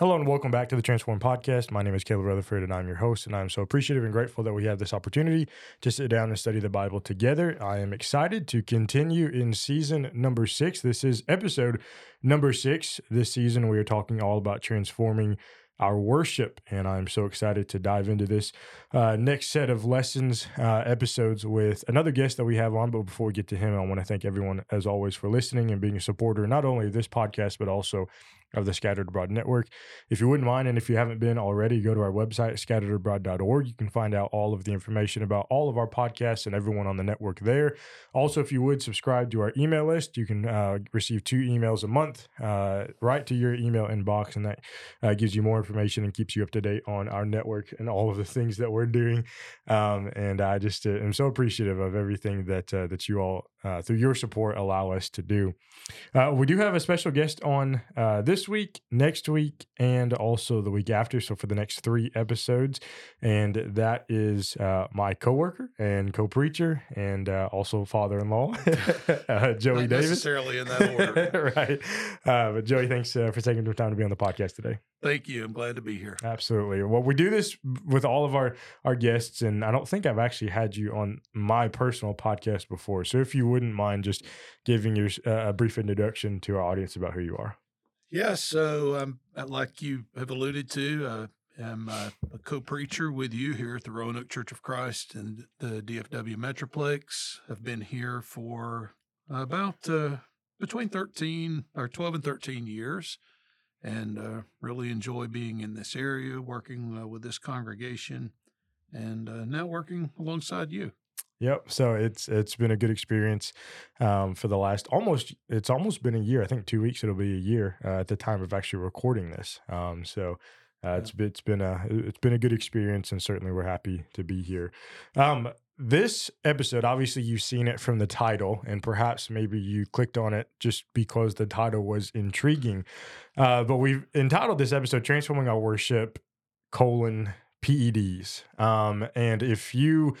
Hello and welcome back to the Transform Podcast. My name is Caleb Rutherford and I'm your host. And I'm so appreciative and grateful that we have this opportunity to sit down and study the Bible together. I am excited to continue in season number six. This is episode number six. This season, we are talking all about transforming our worship. And I'm so excited to dive into this uh, next set of lessons uh, episodes with another guest that we have on. But before we get to him, I want to thank everyone, as always, for listening and being a supporter, not only of this podcast, but also of the Scattered Abroad Network. If you wouldn't mind, and if you haven't been already, go to our website, scatteredabroad.org. You can find out all of the information about all of our podcasts and everyone on the network there. Also, if you would subscribe to our email list, you can uh, receive two emails a month uh, right to your email inbox, and that uh, gives you more information and keeps you up to date on our network and all of the things that we're doing. Um, and I just uh, am so appreciative of everything that uh, that you all, uh, through your support, allow us to do. we do have a special guest on this this week, next week, and also the week after. So for the next three episodes, and that is uh, my coworker and co-preacher and uh, also father-in-law, uh, Joey Not Davis. Necessarily in that order, right? Uh, but Joey, thanks uh, for taking the time to be on the podcast today. Thank you. I'm glad to be here. Absolutely. Well, we do this with all of our our guests, and I don't think I've actually had you on my personal podcast before. So if you wouldn't mind just giving your uh, a brief introduction to our audience about who you are. Yeah, so um, like you have alluded to, uh, I'm uh, a co-preacher with you here at the Roanoke Church of Christ and the DFW Metroplex. I've been here for about uh, between 13 or 12 and 13 years and uh, really enjoy being in this area, working uh, with this congregation, and uh, now working alongside you. Yep. So it's it's been a good experience um, for the last almost it's almost been a year. I think two weeks it'll be a year uh, at the time of actually recording this. Um, so uh, it's it's been a it's been a good experience, and certainly we're happy to be here. Um, this episode, obviously, you've seen it from the title, and perhaps maybe you clicked on it just because the title was intriguing. Uh, but we've entitled this episode "Transforming Our Worship: colon PEDs." Um, and if you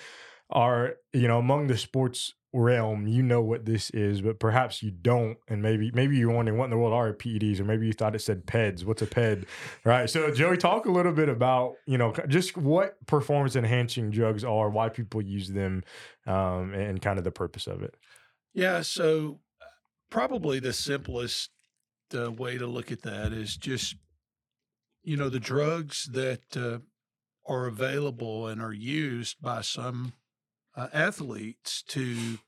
are you know among the sports realm you know what this is but perhaps you don't and maybe maybe you're wondering what in the world are PEDs or maybe you thought it said PEDs what's a PED right? So Joey talk a little bit about you know just what performance enhancing drugs are why people use them um, and kind of the purpose of it. Yeah so probably the simplest uh, way to look at that is just you know the drugs that uh, are available and are used by some uh, athletes to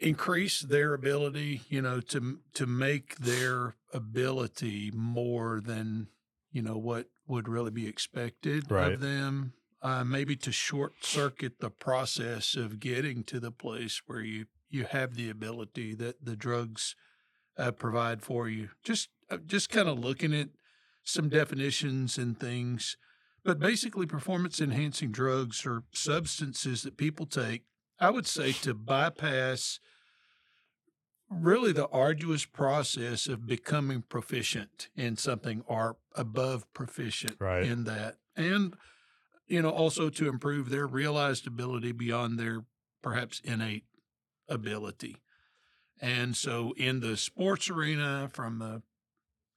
increase their ability, you know, to to make their ability more than you know what would really be expected right. of them. Uh, maybe to short circuit the process of getting to the place where you you have the ability that the drugs uh, provide for you. Just uh, just kind of looking at some definitions and things but basically, performance enhancing drugs are substances that people take, I would say, to bypass really the arduous process of becoming proficient in something or above proficient right. in that. And, you know, also to improve their realized ability beyond their perhaps innate ability. And so in the sports arena, from the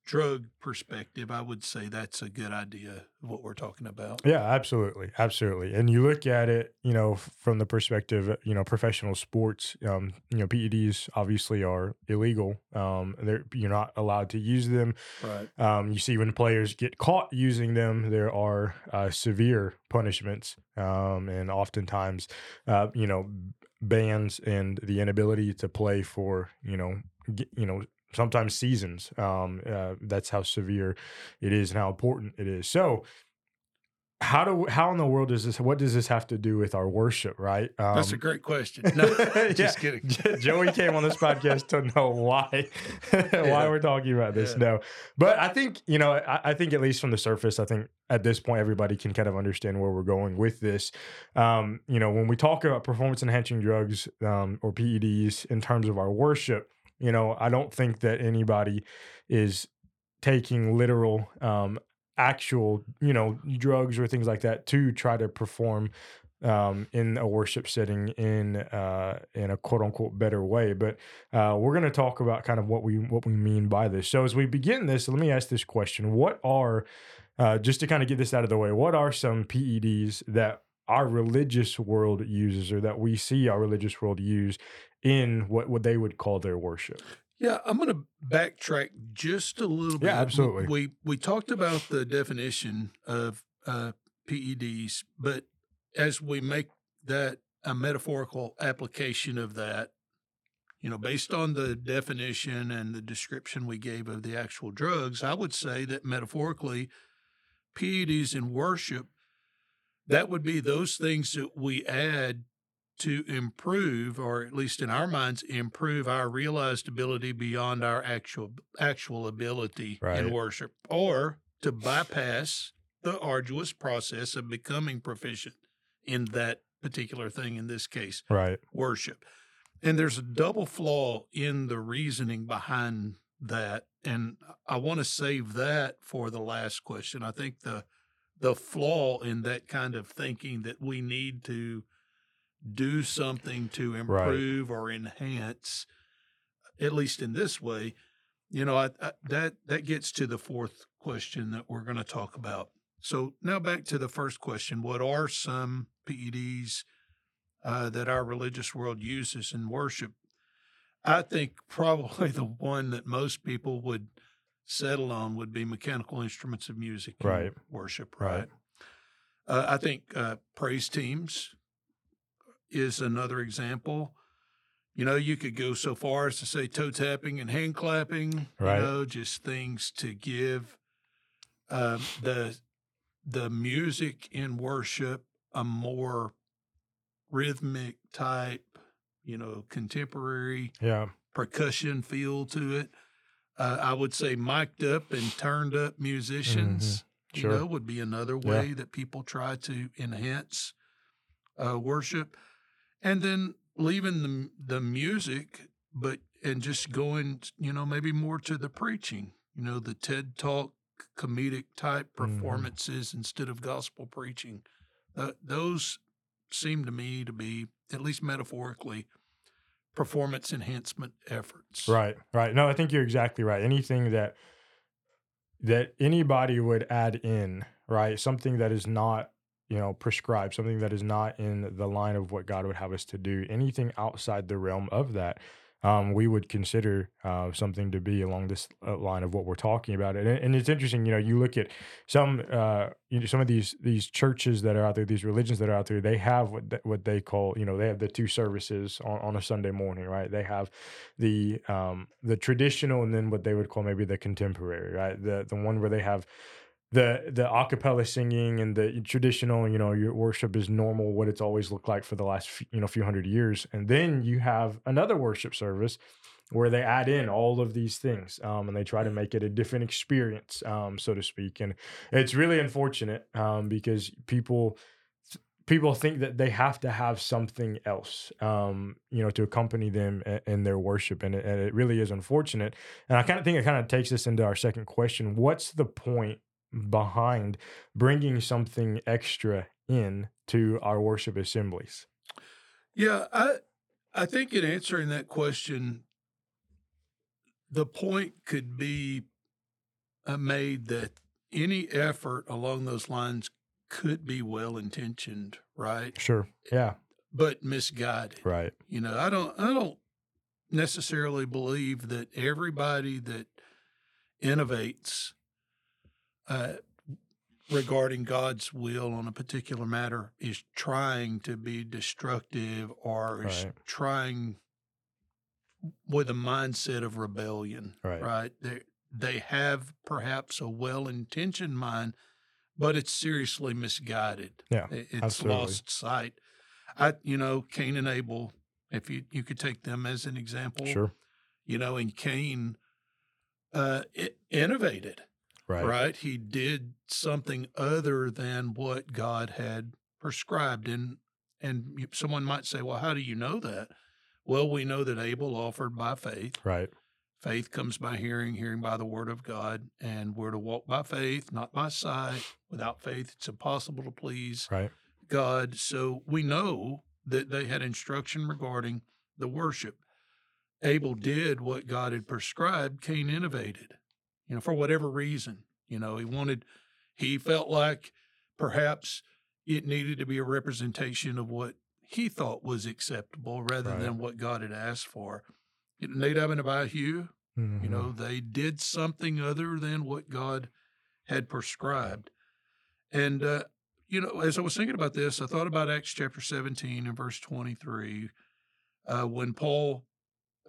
drug perspective, I would say that's a good idea of what we're talking about. Yeah, absolutely. Absolutely. And you look at it, you know, from the perspective, you know, professional sports, um, you know, PEDs obviously are illegal. Um, they're, you're not allowed to use them. Right. Um, you see when players get caught using them, there are uh, severe punishments. Um, and oftentimes, uh, you know, bans and the inability to play for, you know, you know sometimes seasons. Um, uh, that's how severe it is and how important it is. So, how do how in the world does this? What does this have to do with our worship? Right? Um, that's a um, great question. No, just kidding. Joey came on this podcast to know why why yeah. we're talking about this. Yeah. No, but I think you know. I, I, think at least from the surface, I think at this point everybody can kind of understand where we're going with this. Um, you know, when we talk about performance enhancing drugs um, or PEDs in terms of our worship you know, I don't think that anybody is taking literal um, actual, you know, drugs or things like that to try to perform um, in a worship setting in uh, in a quote unquote better way. But uh, we're going to talk about kind of what we what we mean by this. So as we begin this, let me ask this question: What are uh, just to kind of get this out of the way? What are some PEDs that our religious world uses, or that we see our religious world use in what what they would call their worship? Yeah, I'm going to backtrack just a little bit. Yeah, absolutely. We we talked about the definition of uh, PEDs, but as we make that a metaphorical application of that, you know, based on the definition and the description we gave of the actual drugs, I would say that metaphorically, PEDs in worship, that would be those things that we add to improve, or at least in our minds, improve our realized ability beyond our actual actual ability Right. in worship, or to bypass the arduous process of becoming proficient in that particular thing. In this case, Right. worship. And there's a double flaw in the reasoning behind that. And I want to save that for the last question. I think the the flaw in that kind of thinking that we need to do something to improve or enhance, at least in this way, you know, I, I, that that gets to the fourth question that we're going to talk about. So now back to the first question: What are some PEDs uh, that our religious world uses in worship? I think probably the one that most people would settle on would be mechanical instruments of music Right. worship. Right. Right. Uh, I think uh, praise teams is another example. You know, you could go so far as to say toe tapping and hand clapping. Right. You know, just things to give um, the the music in worship a more rhythmic type, you know, contemporary Yeah. percussion feel to it. Uh, I would say mic'd up and turned up musicians, Mm-hmm. Sure. you know, would be another way that people try to enhance uh, worship. And then leaving the the music, but and just going, you know, maybe more to the preaching, you know, the TED Talk comedic type Mhm. performances instead of gospel preaching. Uh, those seem to me to be, at least metaphorically, performance enhancement efforts. Right, right. No, I think you're exactly right. Anything that that anybody would add in, right? Something that is not, you know, prescribed, something that is not in the line of what God would have us to do. Anything outside the realm of that, um, we would consider uh, something to be along this uh, line of what we're talking about. And, and it's interesting, you know, you look at some, uh, you know, some of these these churches that are out there, these religions that are out there, they have what th- what they call, you know, they have the two services on, on a Sunday morning, right? They have the um the traditional and then what they would call maybe the contemporary, right? The the one where they have the the acapella singing and the traditional, you know, your worship is normal, what it's always looked like for the last you know few hundred years, and then you have another worship service where they add in all of these things um, and they try to make it a different experience, um, so to speak, and it's really unfortunate um, because people people think that they have to have something else, um, you know, to accompany them in, in their worship, and it, and it really is unfortunate. And I kind of think it kind of takes us into our second question: What's the point behind bringing something extra in to our worship assemblies? Yeah, I I think in answering that question, the point could be uh, made that any effort along those lines could be well intentioned, right? Sure. Yeah. But misguided. Right. You know, I don't I don't necessarily believe that everybody that innovates uh, regarding God's will on a particular matter is trying to be destructive or is trying with a mindset of rebellion. Right. Right. They they have perhaps a well intentioned mind, but it's seriously misguided. Yeah, It- It's absolutely. lost sight. I you know, Cain and Abel, if you you could take them as an example. Sure. You know, and Cain uh innovated Right. right. He did something other than what God had prescribed, and and someone might say, "Well, how do you know that?" Well, we know that Abel offered by faith. Right. Faith comes by hearing, hearing by the word of God, and we're to walk by faith, not by sight. Without faith, it's impossible to please Right. God. So we know that they had instruction regarding the worship. Abel did what God had prescribed. Cain innovated, you know, for whatever reason. You know, he wanted, he felt like perhaps it needed to be a representation of what he thought was acceptable rather right. than what God had asked for. Nadab and Abihu, mm-hmm. you know, they did something other than what God had prescribed. And, uh, you know, as I was thinking about this, I thought about Acts chapter 17 and verse 23, uh, when Paul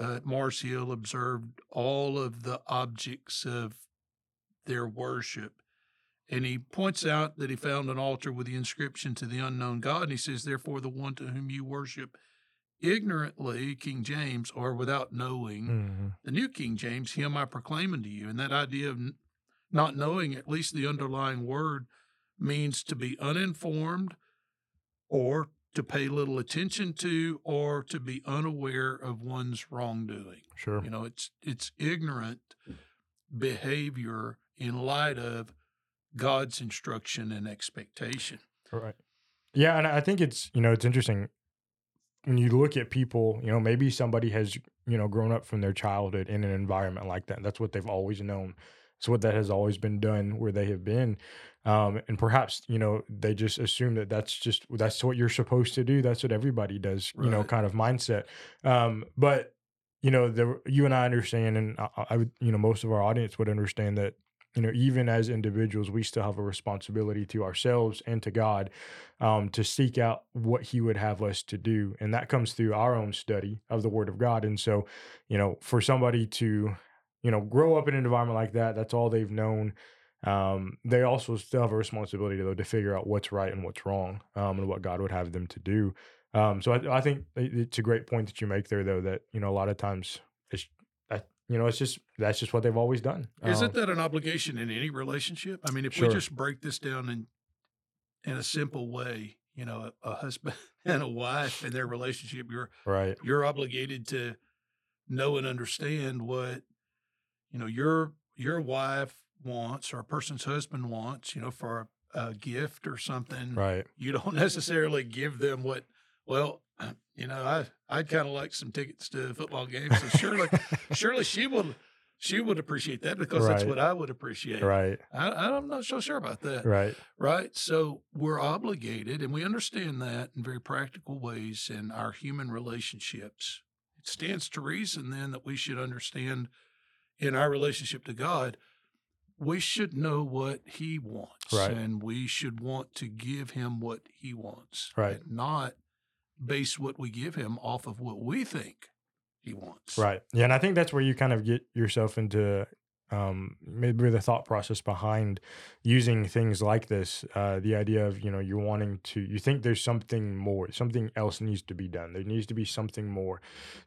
uh, Mars Hill observed all of the objects of their worship. And he points out that he found an altar with the inscription to the unknown God. And he says, Therefore, the one to whom you worship ignorantly, King James, or without knowing, mm-hmm. the New King James, him I proclaim unto you. And that idea of not knowing, at least the underlying word, means to be uninformed or to pay little attention to or to be unaware of one's wrongdoing. Sure. You know, it's it's ignorant behavior in light of God's instruction and expectation. Right. Yeah, and I think it's, you know, it's interesting when you look at people, you know, maybe somebody has, you know, grown up from their childhood in an environment like that. That's what they've always known. It's what that has always been done where they have been um, and perhaps you know they just assume that that's just that's what you're supposed to do that's what everybody does right. you know kind of mindset um, but you know the, you and i understand and I, I would you know most of our audience would understand that you know even as individuals we still have a responsibility to ourselves and to god um, to seek out what he would have us to do and that comes through our own study of the word of god and so you know for somebody to you know grow up in an environment like that that's all they've known um, they also still have a responsibility though to figure out what's right and what's wrong um, and what God would have them to do. Um, so I, I, think it's a great point that you make there though that you know a lot of times it's that you know it's just that's just what they've always done. Isn't um that an obligation in any relationship? I mean, if sure. we just break this down in in a simple way, you know, a, a husband and a wife and their relationship, you're right. You're obligated to know and understand what you know your your wife wants or a person's husband wants, you know, for a, gift or something, right? You don't necessarily give them what. Well, you know, I I'd kind of like some tickets to football games. So surely, surely she would she would appreciate that because right. that's what I would appreciate. Right. I, I'm not so sure about that. Right. Right. So we're obligated, and we understand that in very practical ways in our human relationships. It stands to reason then that we should understand in our relationship to God we should know what he wants right. and we should want to give him what he wants right. not base what we give him off of what we think he wants. Right. Yeah and i think that's where you kind of get yourself into um, maybe the thought process behind using things like this uh, the idea of you know you're wanting to you think there's something more something else needs to be done. There needs to be something more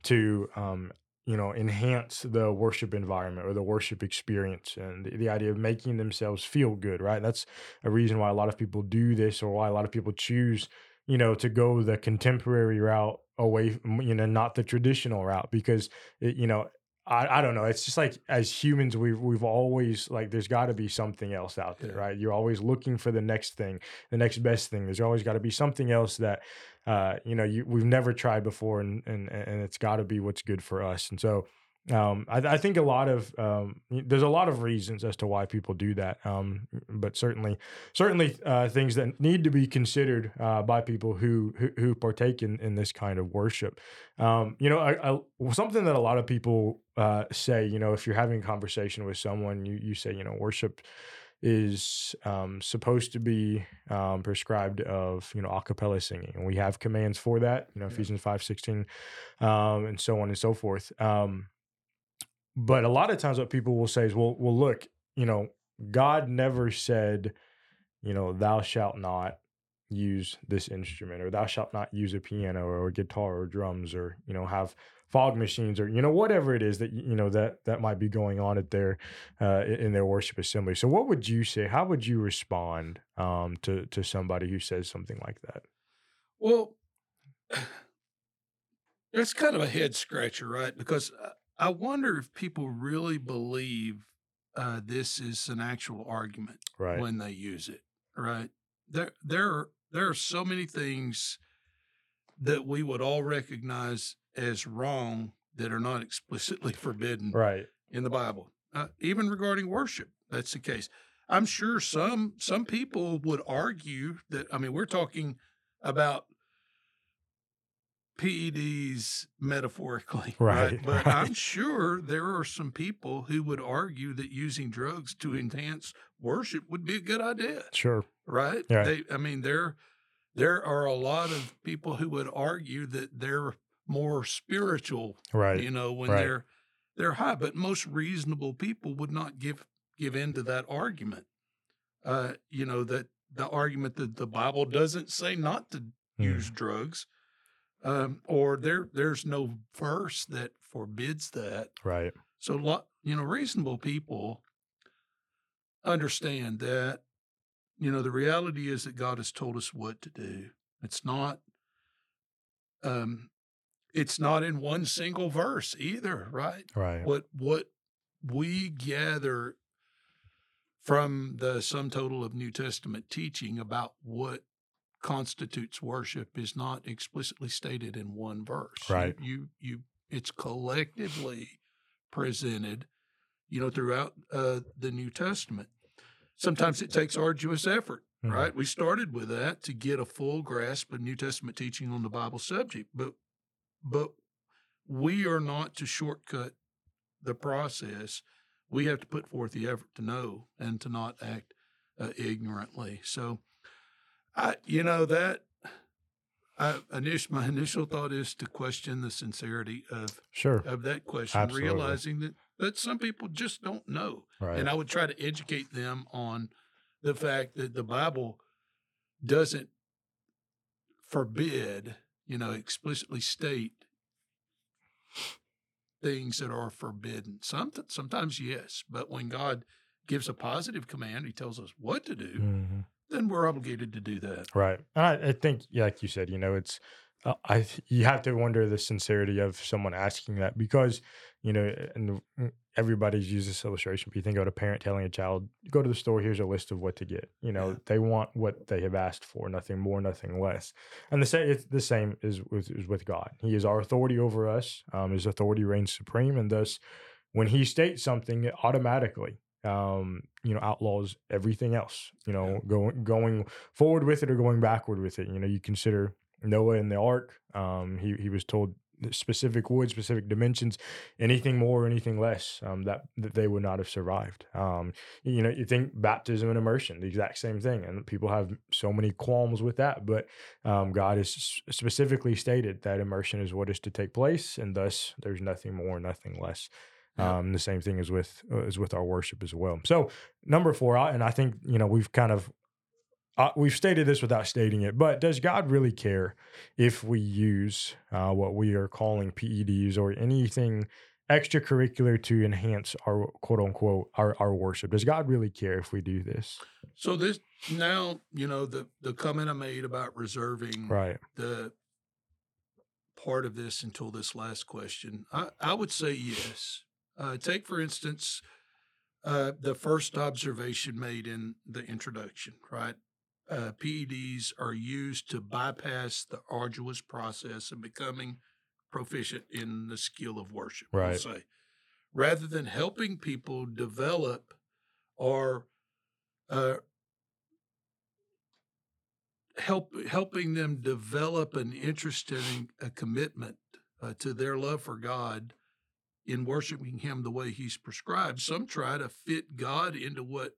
to um, you know enhance the worship environment or the worship experience and the, the, idea of making themselves feel good right that's a reason why a lot of people do this or why a lot of people choose you know to go the contemporary route away from, you know not the traditional route because it, you know I, I don't know. It's just like as humans, we've we've always like there's got to be something else out there, yeah. right? You're always looking for the next thing, the next best thing. There's always got to be something else that uh, you know you we've never tried before, and and and it's got to be what's good for us. And so um, I, I, think a lot of um, there's a lot of reasons as to why people do that, um, but certainly certainly uh, things that need to be considered uh, by people who, who, who partake in, in this kind of worship. Um, you know, I, I, something that a lot of people uh, say. You know, if you're having a conversation with someone, you you say, you know, worship is um, supposed to be um, prescribed of you know a cappella singing and we have commands for that you know yeah. ephesians 5 16 um, and so on and so forth um, but a lot of times, what people will say is, "Well, well, look, you know, God never said, you know, thou shalt not use this instrument, or thou shalt not use a piano, or a guitar, or drums, or you know, have fog machines, or you know, whatever it is that you know that that might be going on at their uh, in their worship assembly." So, what would you say? How would you respond um, to to somebody who says something like that? Well. That's kind of a head scratcher, right? Because uh, I wonder if people really believe uh, this is an actual argument right. when they use it. Right? There, there, are, there are so many things that we would all recognize as wrong that are not explicitly forbidden right. in the Bible. Uh, even regarding worship, that's the case. I'm sure some some people would argue that. I mean, we're talking about PEDs metaphorically, right? Right, But right. I'm sure there are some people who would argue that using drugs to enhance worship would be a good idea, Sure. right? Yeah. They, I mean, there there are a lot of people who would argue that they're more spiritual, Right. you know, when right. they're they're high. But most reasonable people would not give give in to that argument. Uh, you know that the argument that the Bible doesn't say not to Mm. use drugs, um, or there there's no verse that forbids that. Right. So, lo- you know, reasonable people understand that. You know, the reality is that God has told us what to do. It's not. Um, it's not in one single verse either, right? Right. What what we gather from the sum total of New Testament teaching about what constitutes worship is not explicitly stated in one verse. Right. You you, it's collectively presented, you know, throughout uh, the New Testament. Sometimes it takes arduous effort, Mhm. right? We started with that to get a full grasp of New Testament teaching on the Bible subject, but but we are not to shortcut the process. We have to put forth the effort to know and to not act uh, ignorantly. So, I, you know, that I, initial, my initial thought is to question the sincerity of Sure. of that question, Absolutely. realizing that that some people just don't know, Right. and I would try to educate them on the fact that the Bible doesn't forbid, you know, explicitly state things that are forbidden. Some, sometimes yes, but when God gives a positive command, He tells us what to do, Mhm. then we're obligated to do that. Right. And I, I think, like you said, you know, it's, uh, I, you have to wonder the sincerity of someone asking that because, you know, and mm, everybody's used this illustration. But you think about a parent telling a child, go to the store, here's a list of what to get. You know, Yeah. they want what they have asked for, nothing more, nothing less. And the same, it's the same is with, is with God. He is our authority over us. Um, his authority reigns supreme. And thus, when he states something, it automatically, um, you know, outlaws everything else. You know, Yeah. going going forward with it or going backward with it. You know, you consider Noah in the ark. Um, he he was told specific wood, specific dimensions, anything more, anything less, um, that that they would not have survived. Um, you know, you think baptism and immersion, the exact same thing, and people have so many qualms with that. But um, God has specifically stated that immersion is what is to take place, and thus there's nothing more, nothing less. Yeah. Um, the same thing is with uh, is with our worship as well. So number four, and I think you know we've kind of uh, we've stated this without stating it, but does God really care if we use uh, what we are calling PEDs or anything extracurricular to enhance our quote unquote our, our worship? Does God really care if we do this? So this now, you know, the the comment I made about reserving Right. the part of this until this last question? I, I would say yes. Uh, take, for instance, uh, the first observation made in the introduction, right? Uh, PEDs are used to bypass the arduous process of becoming proficient in the skill of worship. Right. say. Rather than helping people develop or uh, help helping them develop an interest and a commitment uh, to their love for God in worshiping Him the way He's prescribed. Some try to fit God into what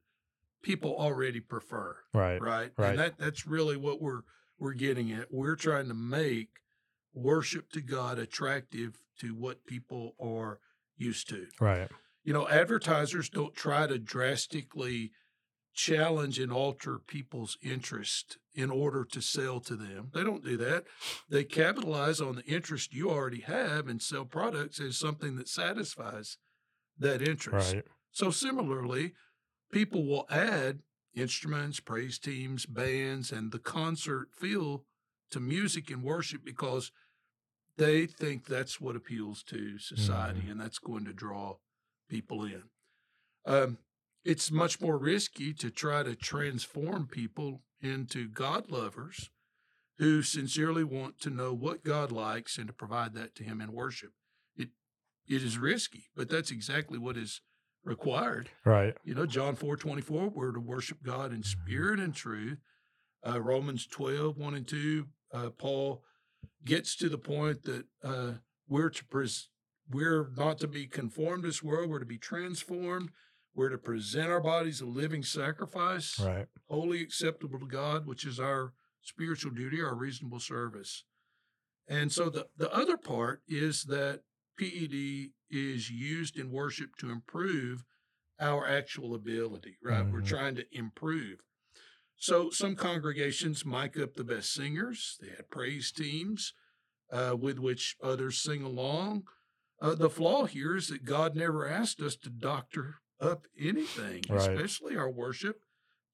people already prefer, Right. right? right. And that that's really what we're we're getting at. We're trying to make worship to God attractive to what people are used to Right. you know, advertisers don't try to drastically challenge and alter people's interest in order to sell to them. They don't do that. They capitalize on the interest you already have and sell products as something that satisfies that interest. Right. So similarly, people will add instruments, praise teams, bands, and the concert feel to music and worship because they think that's what appeals to society Mhm. and that's going to draw people in. Um, it's much more risky to try to transform people into God lovers who sincerely want to know what God likes and to provide that to Him in worship. It it is risky, but that's exactly what is required. Right. You know, John 4 24, we're to worship God in spirit and truth. Uh, Romans 12, 1 and 2, uh, Paul gets to the point that uh, we're to pres- we're not to be conformed to this world, we're to be transformed. We're to present our bodies a living sacrifice, right. wholly acceptable to God, which is our spiritual duty, our reasonable service. And so the, the other part is that PED is used in worship to improve our actual ability, right? Mm-hmm. We're trying to improve. So some congregations mic up the best singers, they had praise teams uh, with which others sing along. Uh, the flaw here is that God never asked us to doctor up anything, right. especially our worship,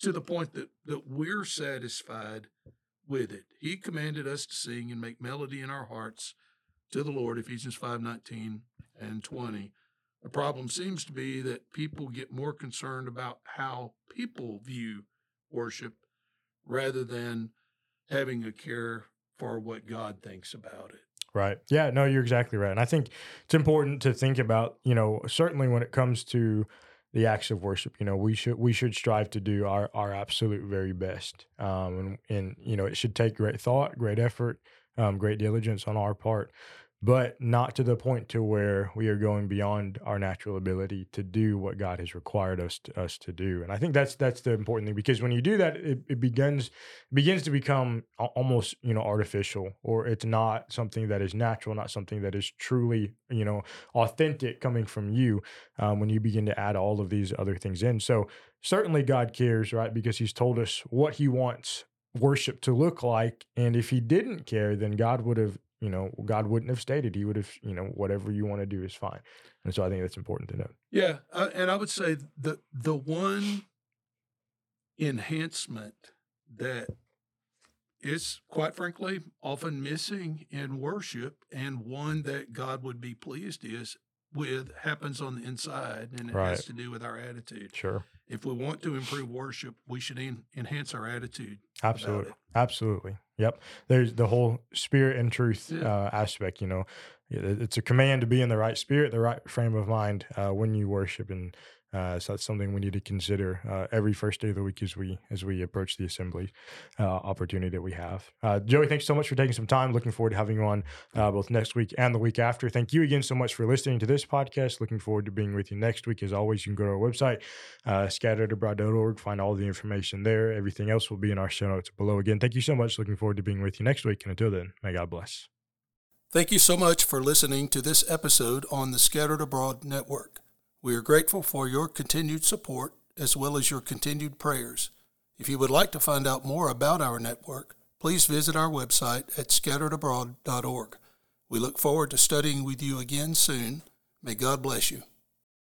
to the point that, that we're satisfied with it. He commanded us to sing and make melody in our hearts to the Lord, Ephesians 5 19 and 20. The problem seems to be that people get more concerned about how people view worship rather than having a care for what God thinks about it. Right. Yeah, no, you're exactly right. And I think it's important to think about, you know, certainly when it comes to the acts of worship. You know, we should we should strive to do our our absolute very best, um, and, and you know it should take great thought, great effort, um, great diligence on our part but not to the point to where we are going beyond our natural ability to do what God has required us to, us to do. And I think that's that's the important thing because when you do that, it, it begins begins to become almost you know artificial, or it's not something that is natural, not something that is truly you know authentic coming from you. Um, when you begin to add all of these other things in, so certainly God cares, right? Because He's told us what He wants worship to look like. And if he didn't care, then God would have you know, God wouldn't have stated. He would have, you know, whatever you want to do is fine. And so I think that's important to know. Yeah, uh, and I would say the the one enhancement that is quite frankly often missing in worship and one that God would be pleased is with happens on the inside and it right. has to do with our attitude. Sure. If we want to improve worship, we should en- enhance our attitude. Absolutely. Absolutely. Yep. There's the whole spirit and truth yeah. uh, aspect, you know. It's a command to be in the right spirit, the right frame of mind uh, when you worship and uh, so that's something we need to consider uh, every first day of the week as we as we approach the assembly uh, opportunity that we have. Uh, Joey, thanks so much for taking some time. Looking forward to having you on uh, both next week and the week after. Thank you again so much for listening to this podcast. Looking forward to being with you next week. As always, you can go to our website, uh, scatteredabroad.org, find all the information there. Everything else will be in our show notes below. Again, thank you so much. Looking forward to being with you next week. And until then, may God bless. Thank you so much for listening to this episode on the Scattered Abroad Network. We are grateful for your continued support as well as your continued prayers. If you would like to find out more about our network, please visit our website at scatteredabroad.org. We look forward to studying with you again soon. May God bless you.